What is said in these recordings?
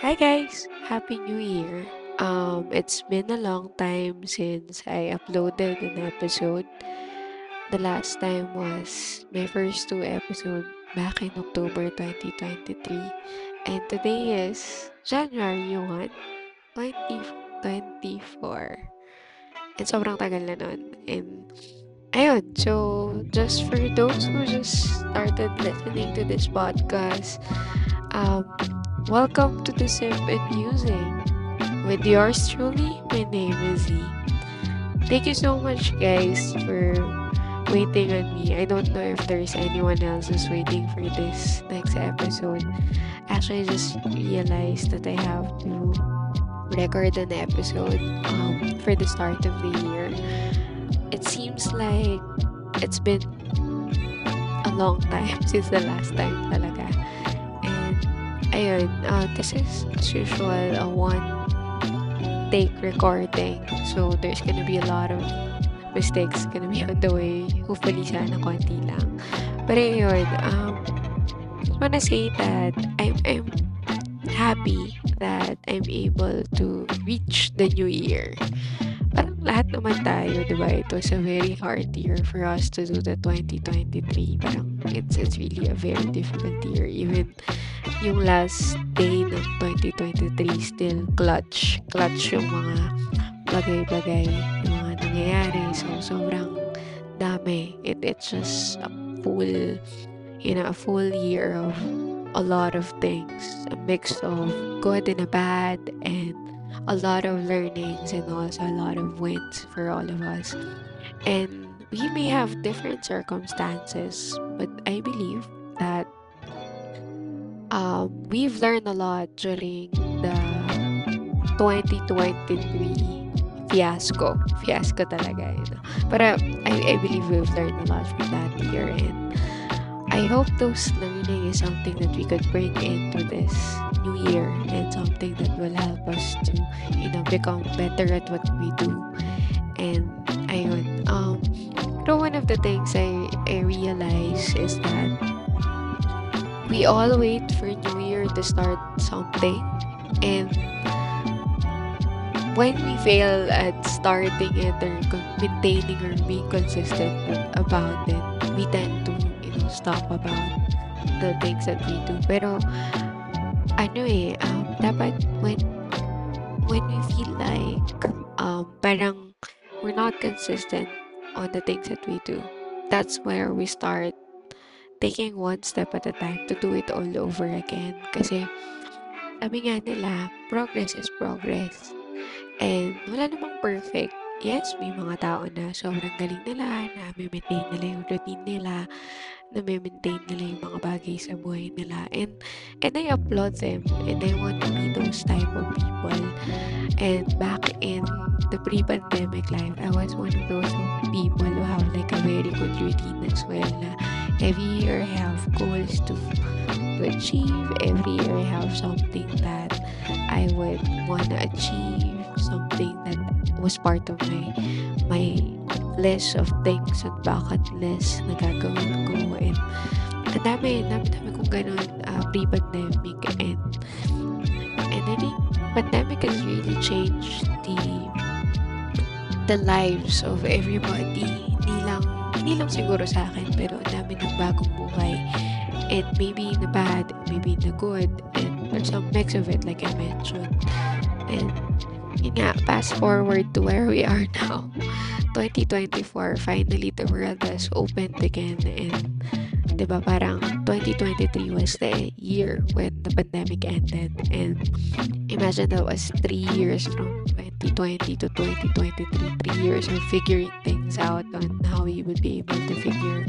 Hi guys! Happy New Year! Um, it's been a long time since I uploaded an episode. The last time was my first two episodes back in October 2023. And today is January 1, 2024. And sobrang tagal na nun. And ayun, so just for those who just started listening to this podcast, um, welcome to the Sip and Musing. With yours truly, my name is Z. Thank you so much, guys, for waiting on me. I don't know if there's anyone else who's waiting for this next episode. Actually, I just realized that I have to record an episode um, for the start of the year. It seems like it's been a long time since the last time talaga. Ayun, uh, this is as usual a one take recording. So there's gonna be a lot of mistakes gonna be on the way. Hopefully sana konti lang. But ayun, um, just wanna say that I'm, I'm happy that I'm able to reach the new year. Parang lahat naman tayo, di ba? It was a very hard year for us to do the 2023. Parang it's, it's really a very difficult year. Even yung last day ng 2023 still clutch. Clutch yung mga bagay-bagay, yung mga nangyayari. So, sobrang dami. It, it's just a full, you know, a full year of a lot of things. A mix of good and a bad and a lot of learnings and also a lot of wins for all of us. And we may have different circumstances, but I believe that um, we've learned a lot during the 2023 fiasco. Fiasco talaga. You know? But uh, I, I believe we've learned a lot from that year and I hope those learning is something that we could bring into this new year and something that will help us to, you know, become better at what we do. And ayun, um, pero one of the things I, I realize is that we all wait for New Year to start something and when we fail at starting it or maintaining or being consistent about it, we tend to stop about the things that we do. Pero, ano eh, um, dapat when, when we feel like, um, parang we're not consistent on the things that we do, that's where we start taking one step at a time to do it all over again. Kasi, sabi nga nila, progress is progress. And wala namang perfect yes, may mga tao na sobrang galing nila, na maintain nila yung routine nila, na maintain nila yung mga bagay sa buhay nila. And, and I applaud them, and I want to be those type of people. And back in the pre-pandemic life, I was one of those people who have like a very good routine as well. Na every year I have goals to, to achieve. Every year I have something that I would want to achieve. Something that was part of my my list of things and bucket list na gagawin ang dami, dami, dami kong ganun uh, pre-pandemic and and I think pandemic has really changed the the lives of everybody hindi lang hindi lang siguro sa akin pero ang dami ng bagong buhay and maybe in the bad maybe in the good and there's a mix of it like I mentioned and yun nga, fast forward to where we are now. 2024, finally the world has opened again and 'di ba parang 2023 was the year when the pandemic ended and imagine that was three years from 2020 to 2023 three years of figuring things out on how we would be able to figure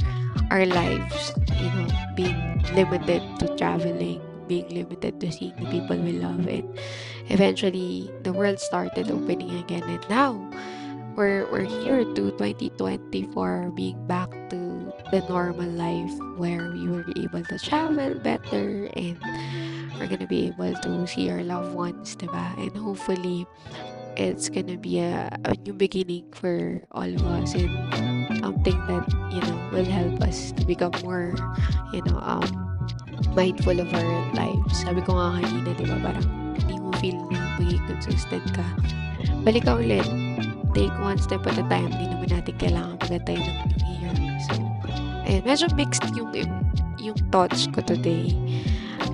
our lives you know being limited to traveling being limited to seeing the people we love and eventually the world started opening again and now we're we're here to 2024 being back to the normal life where we were able to travel better and we're gonna be able to see our loved ones diba? and hopefully it's gonna be a, a new beginning for all of us and something that you know will help us to become more you know um mindful of our lives. Sabi ko nga kanina, di ba, parang hindi mo feel na magiging consistent ka. Balik ka ulit. Take one step at a time. Hindi naman natin kailangan magatay ng year. So, ayun, medyo mixed yung, yung, thoughts ko today.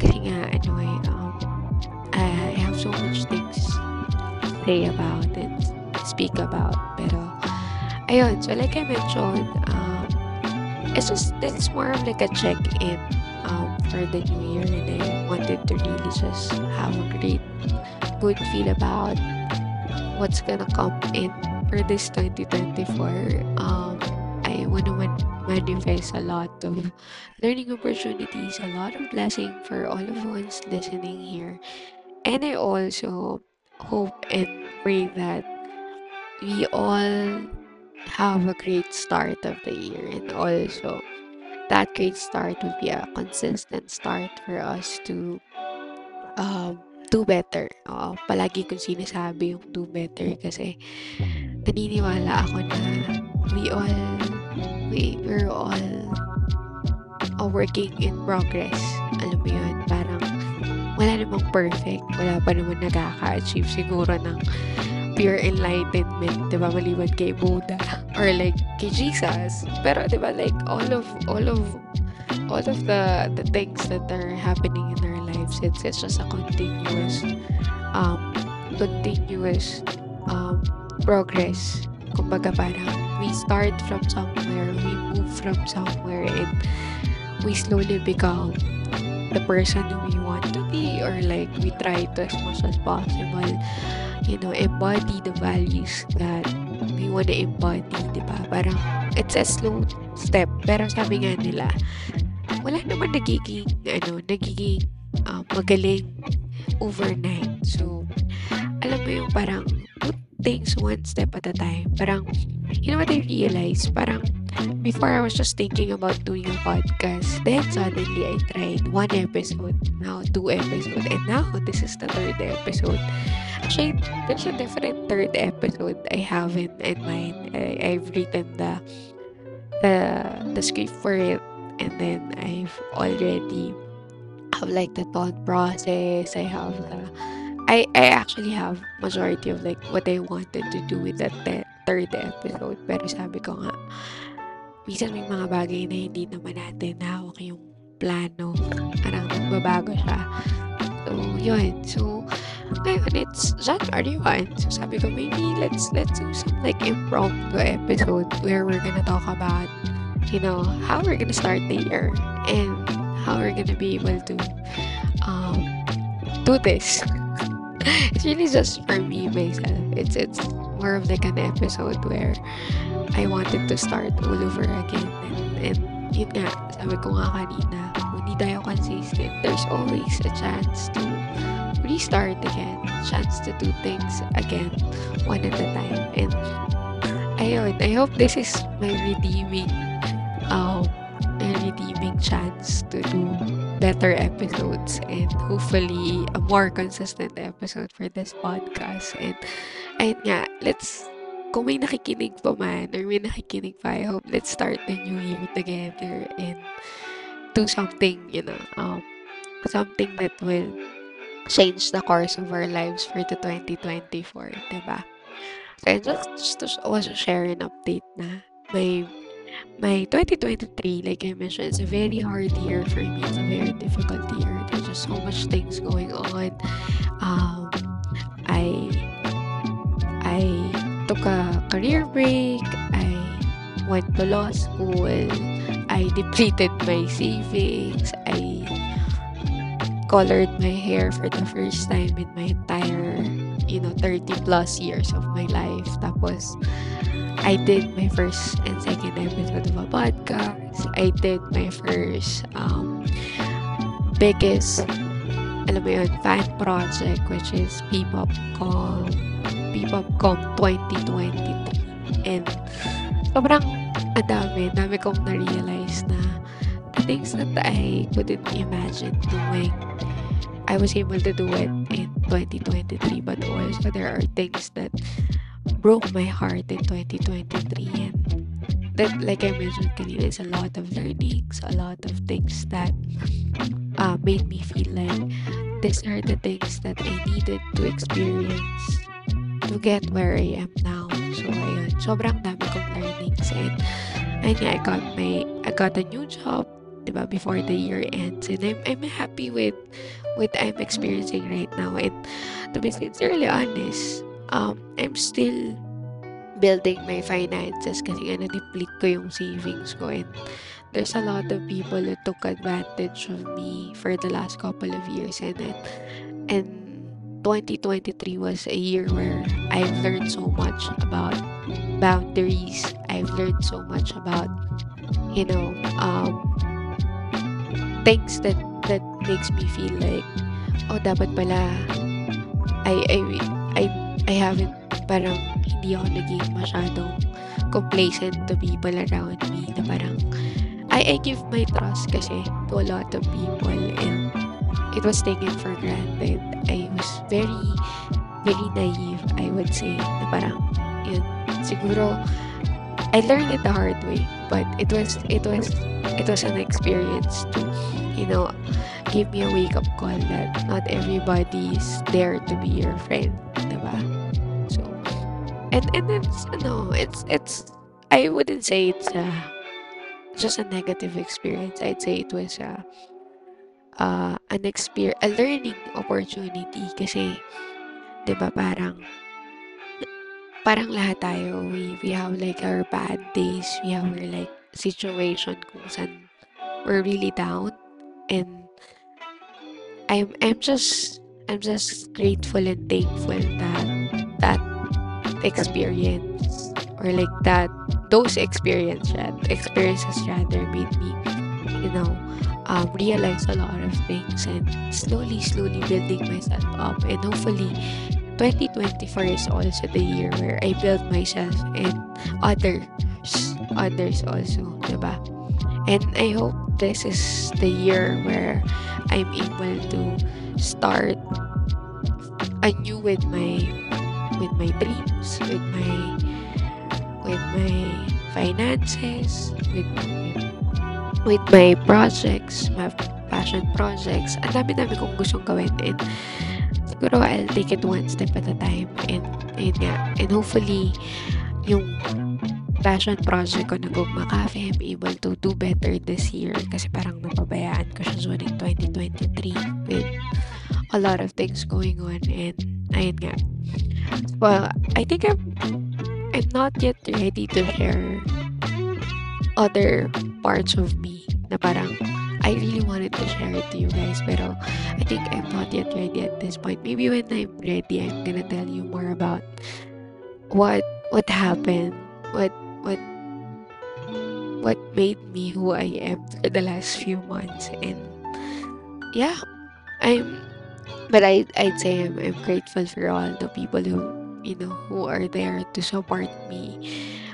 Kasi nga, ano eh, um, I have so much things to say about and speak about. Pero, ayun, so like I mentioned, um, it's just, it's more of like a check-in um, for the new year and I wanted to really just have a great, good feel about what's gonna come in for this 2024. Um, I wanna man- manifest a lot of learning opportunities, a lot of blessing for all of us listening here. And I also hope and pray that we all have a great start of the year and also that great start will be a consistent start for us to um, do better. Oo, palagi kong sinasabi yung do better kasi naniniwala ako na we all we we're all a working in progress. Alam mo yun, parang wala namang perfect. Wala pa naman nakaka-achieve siguro ng pure enlightenment, 'di ba? Maliban kay Buddha or like kay Jesus. Pero 'di ba like all of all of all of the the things that are happening in our lives, it's it's just a continuous um continuous um progress. Kumbaga parang we start from somewhere, we move from somewhere and we slowly become the person we want to be or like we try to as much as possible you know, embody the values that we want to embody, di ba? Parang, it's a slow step. Pero sabi nga nila, wala naman nagiging, ano, nagiging uh, magaling overnight. So, alam mo yung parang, put things one step at a time. Parang, you know what I realized? Parang, before I was just thinking about doing a podcast. Then suddenly I tried one episode, now two episodes, and now this is the third episode. Actually, there's a different third episode I have in, in mind. I, I've written the the the script for it, and then I've already have like the thought process. I have the I I actually have majority of like what I wanted to do with that third episode. Pero sabi ko nga, minsan may mga bagay na hindi naman natin hawak yung plano. Parang nagbabago siya. So, yun. So, ngayon, it's January 1. So, sabi ko, maybe let's, let's do some like impromptu episode where we're gonna talk about, you know, how we're gonna start the year and how we're gonna be able to um, do this. it's really just for me, myself. It's, it's more of like an episode where I wanted to start all over again. And, and yun nga, sabi ko nga kanina, hindi tayo consistent, there's always a chance to restart again. Chance to do things again, one at a time. And ayun, I hope this is my redeeming, um, my redeeming chance to do better episodes and hopefully a more consistent episode for this podcast. And ayun nga, let's kung may nakikinig pa man or may nakikinig pa, I hope let's start the new year together and do something, you know, um, something that will change the course of our lives for the 2024, diba? So, and just, just also share an update na my my 2023, like I mentioned, it's a very hard year for me. It's a very difficult year. There's just so much things going on. Um, I I took a career break. I went to law school. I depleted my savings. I colored my hair for the first time in my entire, you know, 30 plus years of my life. Tapos, I did my first and second episode of a podcast. I did my first um, biggest, alam mo yun, fan project, which is P-Pop.com, P-Pop.com 2023. And sobrang ang dami, kong na-realize na things that I couldn't imagine doing, I was able to do it in 2023. But also, there are things that broke my heart in 2023 and that like I mentioned kanina is a lot of learnings, a lot of things that uh, made me feel like these are the things that I needed to experience to get where I am now. So ayun, sobrang dami kong learnings and ayun nga, I got my I got a new job diba, before the year ends. And I'm, I'm happy with what I'm experiencing right now. And to be sincerely honest um, I'm still building my finances kasi nga na-deplete ko yung savings ko. And there's a lot of people who took advantage of me for the last couple of years. And then and 2023 was a year where I've learned so much about boundaries. I've learned so much about you know um, things that that makes me feel like oh dapat pala I I I I haven't parang hindi ako naging masyadong complacent to people around me na parang I, I give my trust kasi to a lot of people and it was taken for granted. I was very, very naive, I would say, na parang, yun, siguro, I learned it the hard way, but it was, it was, it was an experience to, you know, give me a wake-up call that not everybody is there to be your friend, diba? So, and, and it's, no, it's, it's, I wouldn't say it's a, just a negative experience. I'd say it was a, uh, an experience, a learning opportunity kasi, 'di parang parang lahat tayo we we have like our bad days, we have our like situation kung saan we're really down. And I'm I'm just I'm just grateful and thankful that that experience or like that those experience experiences rather made me you know um, realize a lot of things and slowly slowly building myself up. And hopefully 2024 is also the year where I build myself and others others also diba? And I hope this is the year where I'm able to start anew with my with my dreams with my with my finances with with my projects my passion projects. Ang dami-dami kong gustong gawin and siguro I'll take it one step at a time. And and nga and hopefully yung passion project ko na Gugma Cafe, I'm able to do better this year kasi parang napabayaan ko siya during 2023 with a lot of things going on and ayun nga. Well, I think I'm I'm not yet ready to share other parts of me na parang I really wanted to share it to you guys pero I think I'm not yet ready at this point. Maybe when I'm ready, I'm gonna tell you more about what what happened, what what what made me who I am the last few months. And yeah I'm but I I'd say I'm, I'm grateful for all the people who you know who are there to support me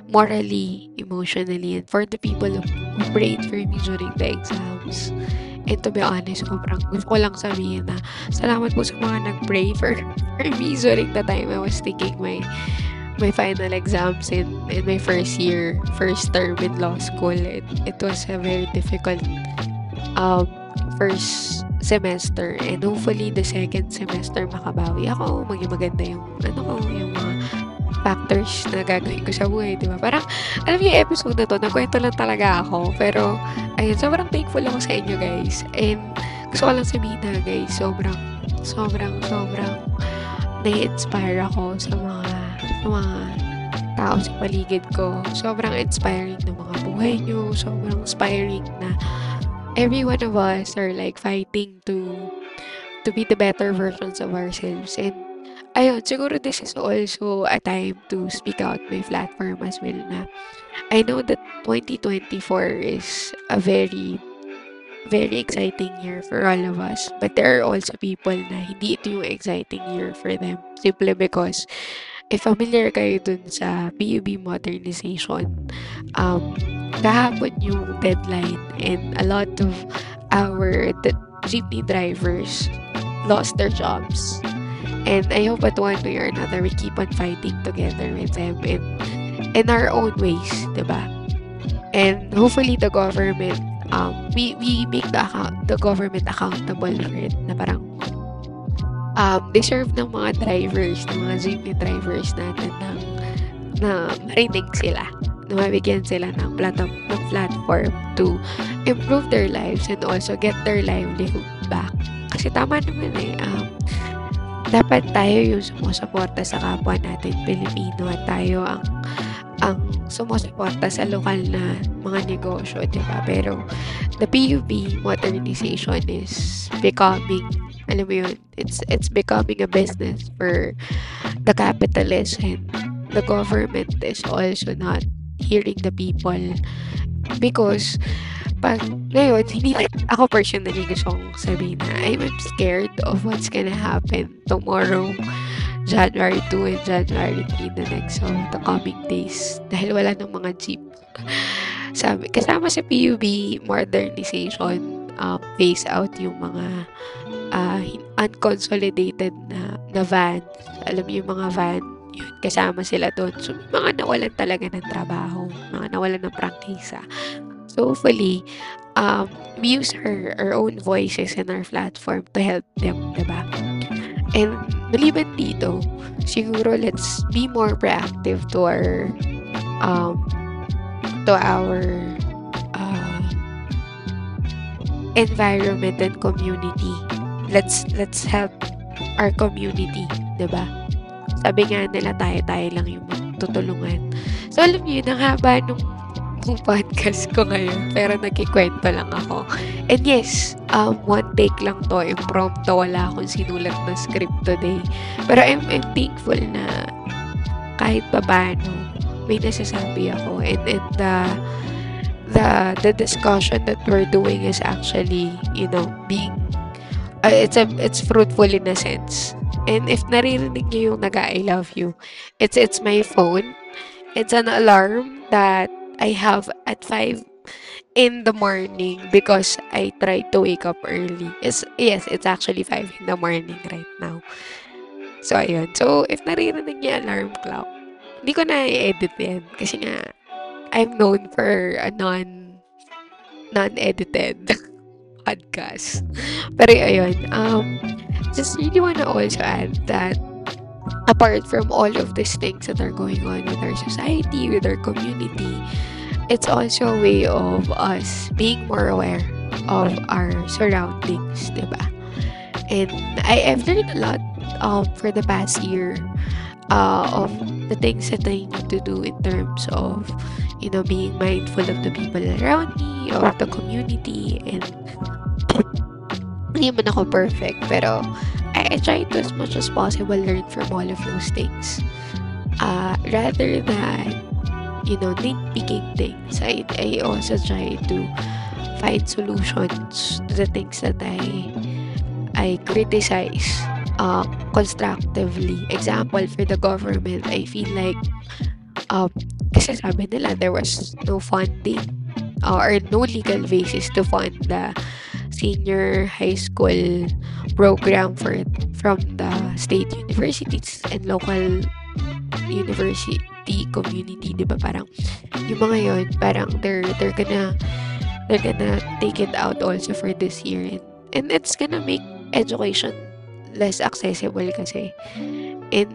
morally emotionally and for the people who, who prayed for me during the exams. And to be honest sobrang gusto ko lang sabihin na salamat po sa mga nag-pray for, for me during the time I was taking my my final exams in, in my first year, first term in law school. It, it was a very difficult um, first semester and hopefully the second semester makabawi ako, maging maganda yung ano ko, yung mga factors na gagawin ko sa buhay, di ba? Parang, alam niyo, episode na to, nagkwento lang talaga ako. Pero, ayun, sobrang thankful ako sa inyo, guys. And, gusto ko lang sabihin na, guys, sobrang, sobrang, sobrang na-inspire ako sa mga mga tao sa paligid ko. Sobrang inspiring ng mga buhay nyo. Sobrang inspiring na every one of us are like fighting to to be the better versions of ourselves. And ayun, siguro this is also a time to speak out my platform as well na I know that 2024 is a very very exciting year for all of us. But there are also people na hindi ito yung exciting year for them. Simply because if familiar kayo dun sa PUB modernization, um, kahapon yung deadline and a lot of our the jeepney drivers lost their jobs. And I hope at one way or another we keep on fighting together with them in, in our own ways, diba? And hopefully the government um we we make the account the government accountable for it na parang um deserve ng mga drivers, ng mga jeepney drivers natin ng na marinig sila na mabigyan sila ng, plat- ng platform to improve their lives and also get their livelihood back. Kasi tama naman eh, um, dapat tayo yung sumusuporta sa kapwa natin Pilipino at tayo ang ang sumusuporta sa lokal na mga negosyo, di ba? Pero the PUB modernization is becoming alam mo yun, it's it's becoming a business for the capitalists and the government is also not hearing the people. Because pag ngayon, hindi ako personally gusto kong sabihin na I'm scared of what's gonna happen tomorrow January 2 and January 3 the next of the coming days. Dahil wala ng mga jeep. Sabi, kasama sa PUB modernization um, phase out yung mga uh, unconsolidated na, na van alam mo yung mga van yun, kasama sila doon. So, mga nawalan talaga ng trabaho, mga nawalan ng prangkisa. So, hopefully, um, we use our, our own voices in our platform to help them, diba? And, maliban dito, siguro let's be more proactive to our, um, to our, uh, environment and community. Let's, let's help our community, diba? Sabi nga nila tayo-tayo lang yung tutulungan. So, alam niyo, ang haba nung, nung podcast ko ngayon. Pero nagkikwento lang ako. And yes, um, one take lang to. Impromptu. Wala akong sinulat na script today. Pero I'm, I'm thankful na kahit pa paano, may nasasabi ako. And, and the, the, the discussion that we're doing is actually, you know, being, uh, it's a, it's fruitful in a sense And if naririnig niyo yung naga I love you, it's it's my phone. It's an alarm that I have at 5 in the morning because I try to wake up early. It's, yes, it's actually 5 in the morning right now. So, ayun. So, if naririnig niyo alarm clock, hindi ko na i-edit yan. Kasi nga, I'm known for a non non-edited podcast. Pero ayun, um, just really want to also add that apart from all of these things that are going on with our society, with our community, it's also a way of us being more aware of our surroundings, diba? And I, I've learned a lot um, for the past year uh, of the things that I need to do in terms of, you know, being mindful of the people around me, of the community, and hindi man ako perfect, pero I, I try to as much as possible learn from all of those things. Uh, rather than, you know, nitpicking things, I, I also try to find solutions to the things that I I criticize uh, constructively. Example, for the government, I feel like um, kasi sabi nila there was no funding uh, or no legal basis to fund the senior high school program for from the state universities and local university community, 'di ba? Parang yung mga yon, parang they're they're gonna they're gonna take it out also for this year and, and it's gonna make education less accessible kasi and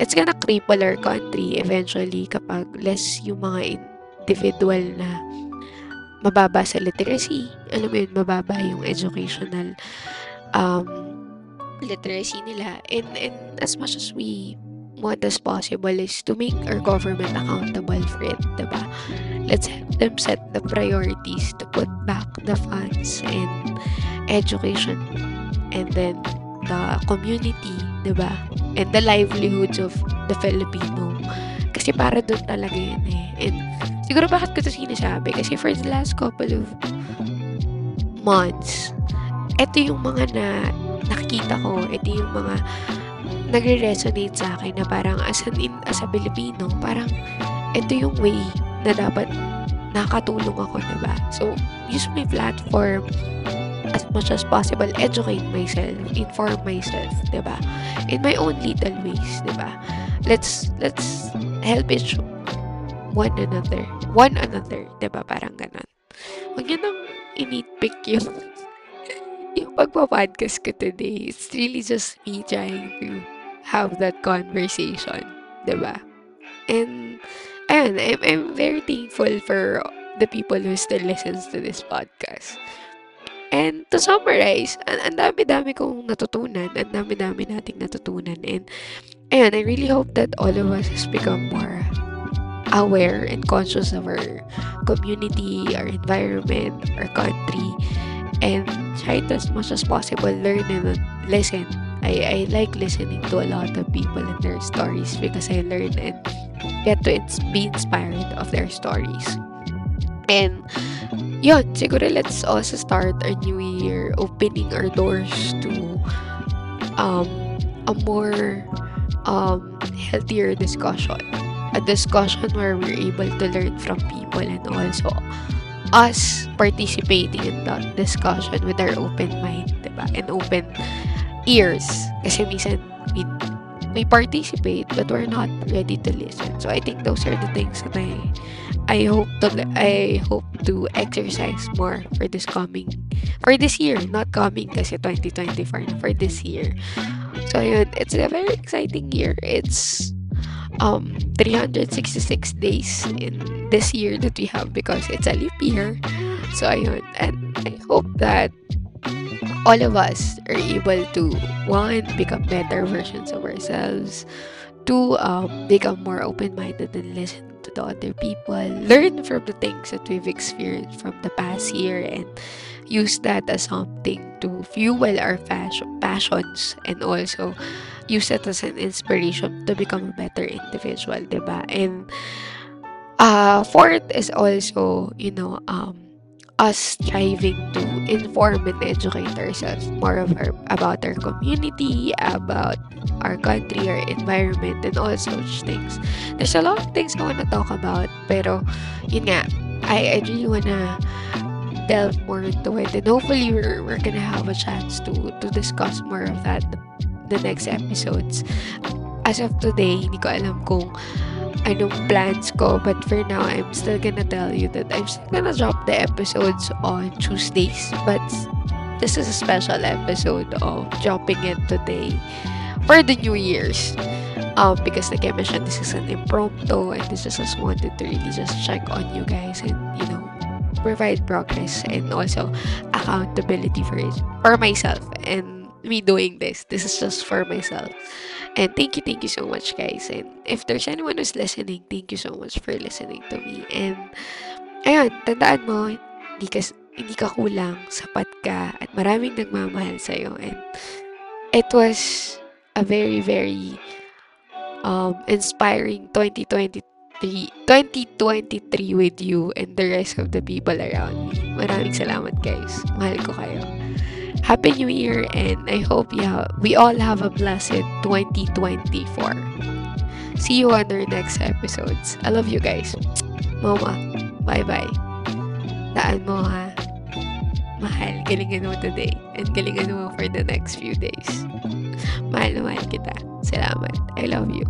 it's gonna cripple our country eventually kapag less yung mga individual na mababa sa literacy. Alam mo yun, mababa yung educational um, literacy nila. And, and as much as we want as possible is to make our government accountable for it, diba? Let's help them set the priorities to put back the funds and education and then the community, diba? And the livelihoods of the Filipino. Kasi para doon talaga yun eh. And Siguro bakit ko ito sinasabi? Kasi for the last couple of months, ito yung mga na nakikita ko, ito yung mga nagre-resonate sa akin na parang as, an, as a Filipino, parang ito yung way na dapat nakatulong ako, diba? So, use my platform as much as possible, educate myself, inform myself, diba? In my own little ways, diba? Let's, let's help each one another. One another. ba diba? Parang ganon. Huwag nyo nang initpick yung yung pagpa-podcast ko today. It's really just me trying to have that conversation. ba? And, ayun, I'm, I'm very thankful for the people who still listens to this podcast. And to summarize, ang, dami-dami kong natutunan, ang dami-dami nating natutunan. And, ayun, I really hope that all of us has become more aware and conscious of our community, our environment, our country, and try to as much as possible learn and listen. I, I like listening to a lot of people and their stories because I learn and get to be inspired of their stories. And yun, siguro let's also start our new year opening our doors to um, a more um, healthier discussion a discussion where we're able to learn from people and also us participating in that discussion with our open mind, diba? And open ears. Kasi minsan, we, we participate but we're not ready to listen. So I think those are the things that I I hope to I hope to exercise more for this coming for this year, not coming kasi 2024 for this year. So it's a very exciting year. It's um 366 days in this year that we have because it's a leap year. So ayun, and I hope that all of us are able to one become better versions of ourselves, two um become more open-minded and listen to the other people, learn from the things that we've experienced from the past year and use that as something to fuel our fashion, passions and also use it as an inspiration to become a better individual, diba? And uh, fourth is also, you know, um, us striving to inform and educate ourselves more of our, about our community, about our country, our environment, and all such things. There's a lot of things I want to talk about, pero yun nga, I, I really wanna delve more into it, and hopefully we're, we're gonna have a chance to to discuss more of that the next episodes. As of today, hindi ko alam kung anong plans ko. But for now, I'm still gonna tell you that I'm still gonna drop the episodes on Tuesdays. But this is a special episode of dropping it today for the New Year's. Um, because like I mentioned, this is an impromptu and this is just wanted to really just check on you guys and you know provide progress and also accountability for it for myself and me doing this. This is just for myself. And thank you, thank you so much, guys. And if there's anyone who's listening, thank you so much for listening to me. And, ayun, tandaan mo, hindi ka, hindi ka kulang, sapat ka, at maraming nagmamahal sa'yo. And it was a very, very um, inspiring 2023 2023 with you and the rest of the people around me. Maraming salamat guys. Mahal ko kayo. Happy New Year and I hope yeah, we all have a blessed 2024. See you on our next episodes. I love you guys. Mama, bye-bye. Daan mo ha. Mahal, galingan mo today and galingan mo for the next few days. Mahal na mahal kita. Salamat. I love you.